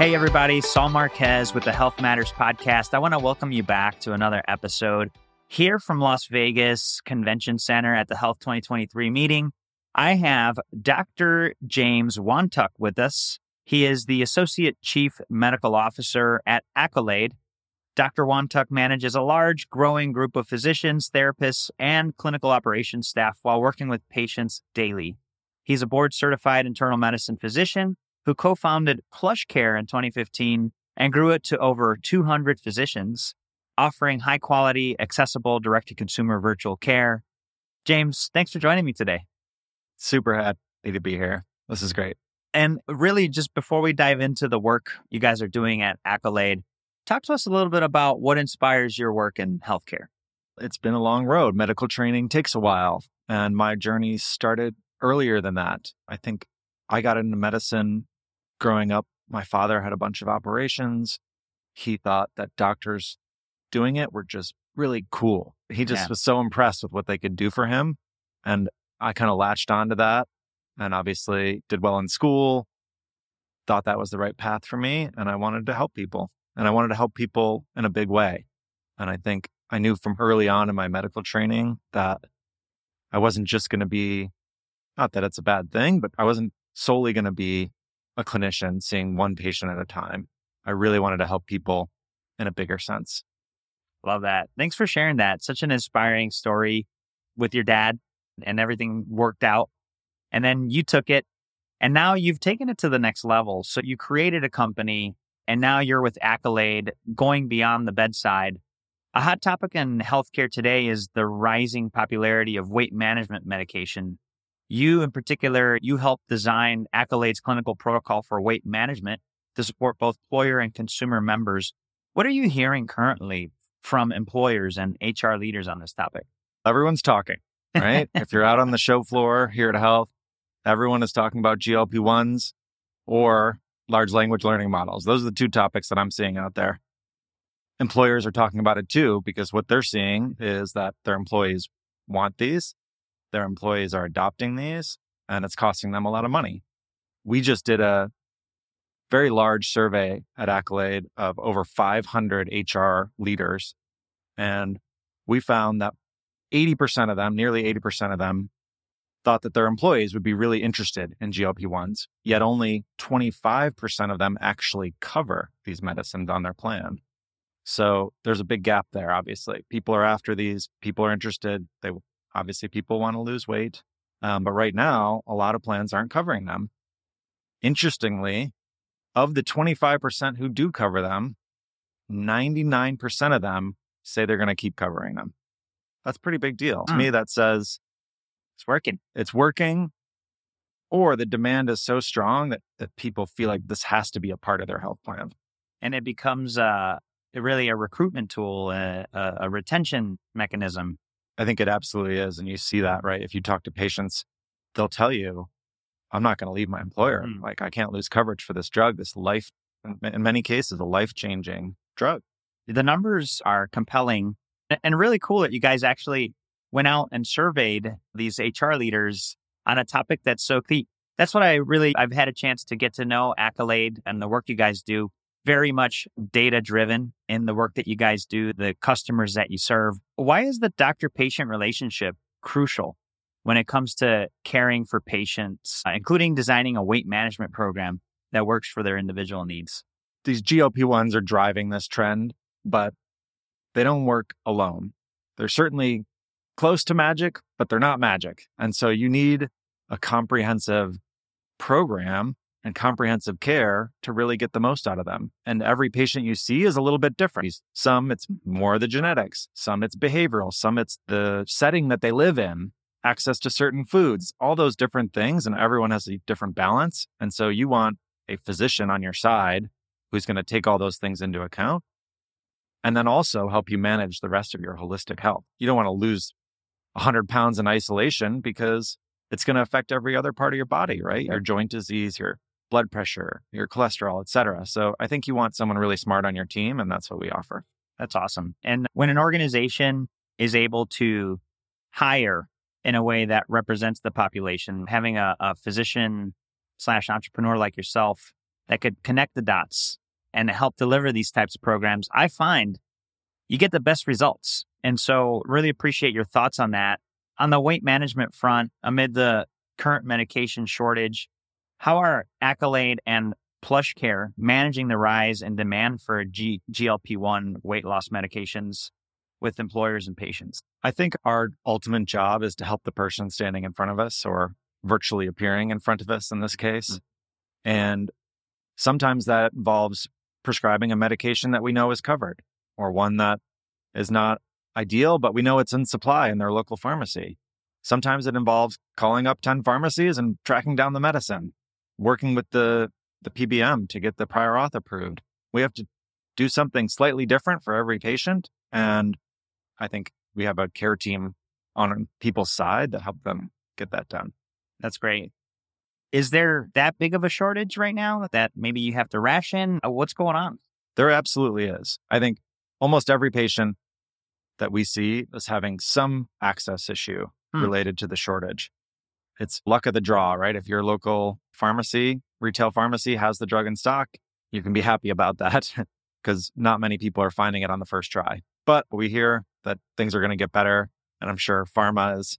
Hey, everybody, Saul Marquez with the Health Matters Podcast. I want to welcome you back to another episode here from Las Vegas Convention Center at the Health 2023 meeting. I have Dr. James Wantuck with us. He is the Associate Chief Medical Officer at Accolade. Dr. Wantuck manages a large, growing group of physicians, therapists, and clinical operations staff while working with patients daily. He's a board certified internal medicine physician who co founded PlushCare in 2015 and grew it to over 200 physicians, offering high quality, accessible, direct to consumer virtual care. James, thanks for joining me today. Super happy to be here. This is great. And really, just before we dive into the work you guys are doing at Accolade, talk to us a little bit about what inspires your work in healthcare. It's been a long road. Medical training takes a while, and my journey started earlier than that. I think I got into medicine growing up, my father had a bunch of operations. He thought that doctors doing it were just really cool. He just yeah. was so impressed with what they could do for him. And I kind of latched onto that and obviously did well in school, thought that was the right path for me. And I wanted to help people and I wanted to help people in a big way. And I think I knew from early on in my medical training that I wasn't just going to be, not that it's a bad thing, but I wasn't solely going to be a clinician seeing one patient at a time. I really wanted to help people in a bigger sense. Love that. Thanks for sharing that. Such an inspiring story with your dad and everything worked out. And then you took it and now you've taken it to the next level. So you created a company and now you're with Accolade going beyond the bedside. A hot topic in healthcare today is the rising popularity of weight management medication you, in particular, you helped design Accolade's clinical protocol for weight management to support both employer and consumer members. What are you hearing currently from employers and HR leaders on this topic? Everyone's talking, right? if you're out on the show floor here at Health, everyone is talking about GLP 1s or large language learning models. Those are the two topics that I'm seeing out there. Employers are talking about it too, because what they're seeing is that their employees want these their employees are adopting these and it's costing them a lot of money. We just did a very large survey at Accolade of over 500 HR leaders. And we found that 80% of them, nearly 80% of them, thought that their employees would be really interested in GLP 1s, yet only 25% of them actually cover these medicines on their plan. So there's a big gap there, obviously. People are after these, people are interested, they Obviously, people want to lose weight. Um, but right now, a lot of plans aren't covering them. Interestingly, of the 25% who do cover them, 99% of them say they're going to keep covering them. That's a pretty big deal. Mm. To me, hmm. that says it's working. It's working. Or the demand is so strong that, that people feel like this has to be a part of their health plan. And it becomes uh, really a recruitment tool, a, a retention mechanism I think it absolutely is. And you see that, right? If you talk to patients, they'll tell you, I'm not going to leave my employer. Mm. Like, I can't lose coverage for this drug, this life, in many cases, a life changing drug. The numbers are compelling and really cool that you guys actually went out and surveyed these HR leaders on a topic that's so key. That's what I really, I've had a chance to get to know Accolade and the work you guys do very much data driven in the work that you guys do, the customers that you serve. Why is the doctor patient relationship crucial when it comes to caring for patients, uh, including designing a weight management program that works for their individual needs? These GLP 1s are driving this trend, but they don't work alone. They're certainly close to magic, but they're not magic. And so you need a comprehensive program and comprehensive care to really get the most out of them. And every patient you see is a little bit different. Some it's more the genetics, some it's behavioral, some it's the setting that they live in, access to certain foods, all those different things. And everyone has a different balance. And so you want a physician on your side who's going to take all those things into account and then also help you manage the rest of your holistic health. You don't want to lose 100 pounds in isolation because it's going to affect every other part of your body, right? Your joint disease, your blood pressure, your cholesterol, et cetera. So I think you want someone really smart on your team, and that's what we offer. That's awesome. And when an organization is able to hire in a way that represents the population, having a, a physician slash entrepreneur like yourself that could connect the dots and help deliver these types of programs, I find you get the best results. And so, really appreciate your thoughts on that. On the weight management front, amid the current medication shortage, how are Accolade and PlushCare managing the rise in demand for G- GLP 1 weight loss medications with employers and patients? I think our ultimate job is to help the person standing in front of us or virtually appearing in front of us in this case. Mm-hmm. And sometimes that involves prescribing a medication that we know is covered or one that is not ideal, but we know it's in supply in their local pharmacy. Sometimes it involves calling up 10 pharmacies and tracking down the medicine, working with the, the PBM to get the prior auth approved. We have to do something slightly different for every patient. And I think we have a care team on people's side to help them get that done. That's great. Is there that big of a shortage right now that maybe you have to ration? Uh, what's going on? There absolutely is. I think almost every patient that we see is having some access issue hmm. related to the shortage. It's luck of the draw, right? If your local pharmacy, retail pharmacy has the drug in stock, you can be happy about that because not many people are finding it on the first try. But we hear that things are going to get better. And I'm sure pharma is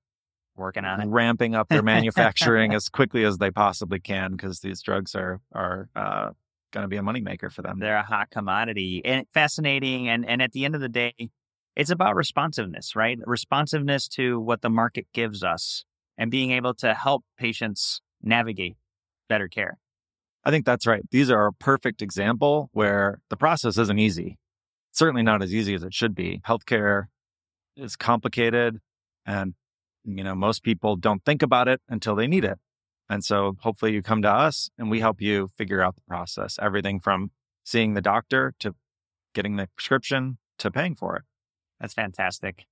working on it, ramping up their manufacturing as quickly as they possibly can because these drugs are are uh, going to be a moneymaker for them. They're a hot commodity and fascinating. And and at the end of the day, it's about responsiveness, right? Responsiveness to what the market gives us and being able to help patients navigate better care. I think that's right. These are a perfect example where the process isn't easy. It's Certainly not as easy as it should be. Healthcare is complicated and you know most people don't think about it until they need it. And so hopefully you come to us and we help you figure out the process, everything from seeing the doctor to getting the prescription to paying for it. That's fantastic.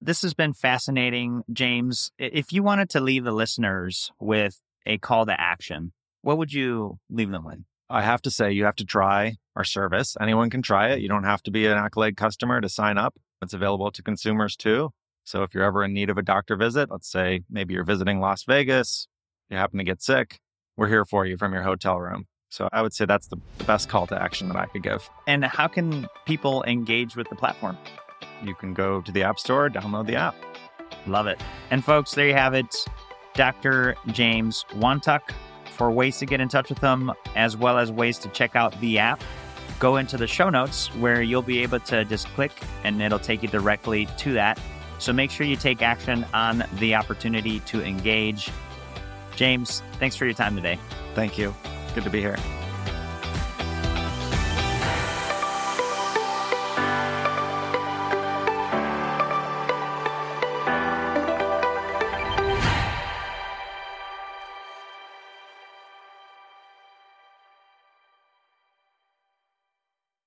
This has been fascinating, James. If you wanted to leave the listeners with a call to action, what would you leave them with? I have to say, you have to try our service. Anyone can try it. You don't have to be an Accolade customer to sign up. It's available to consumers too. So if you're ever in need of a doctor visit, let's say maybe you're visiting Las Vegas, you happen to get sick, we're here for you from your hotel room. So I would say that's the, best call to action that I could give. And how can people engage with the platform? you can go to the App Store, download the app. Love it. And folks, there you have it. Dr. James Wantuck. For ways to get in touch with them, as well as ways to check out the app, go into the show notes where you'll be able to just click and it'll take you directly to that. So make sure you take action on the opportunity to engage. James, thanks for your time today. Thank you. Good to be here.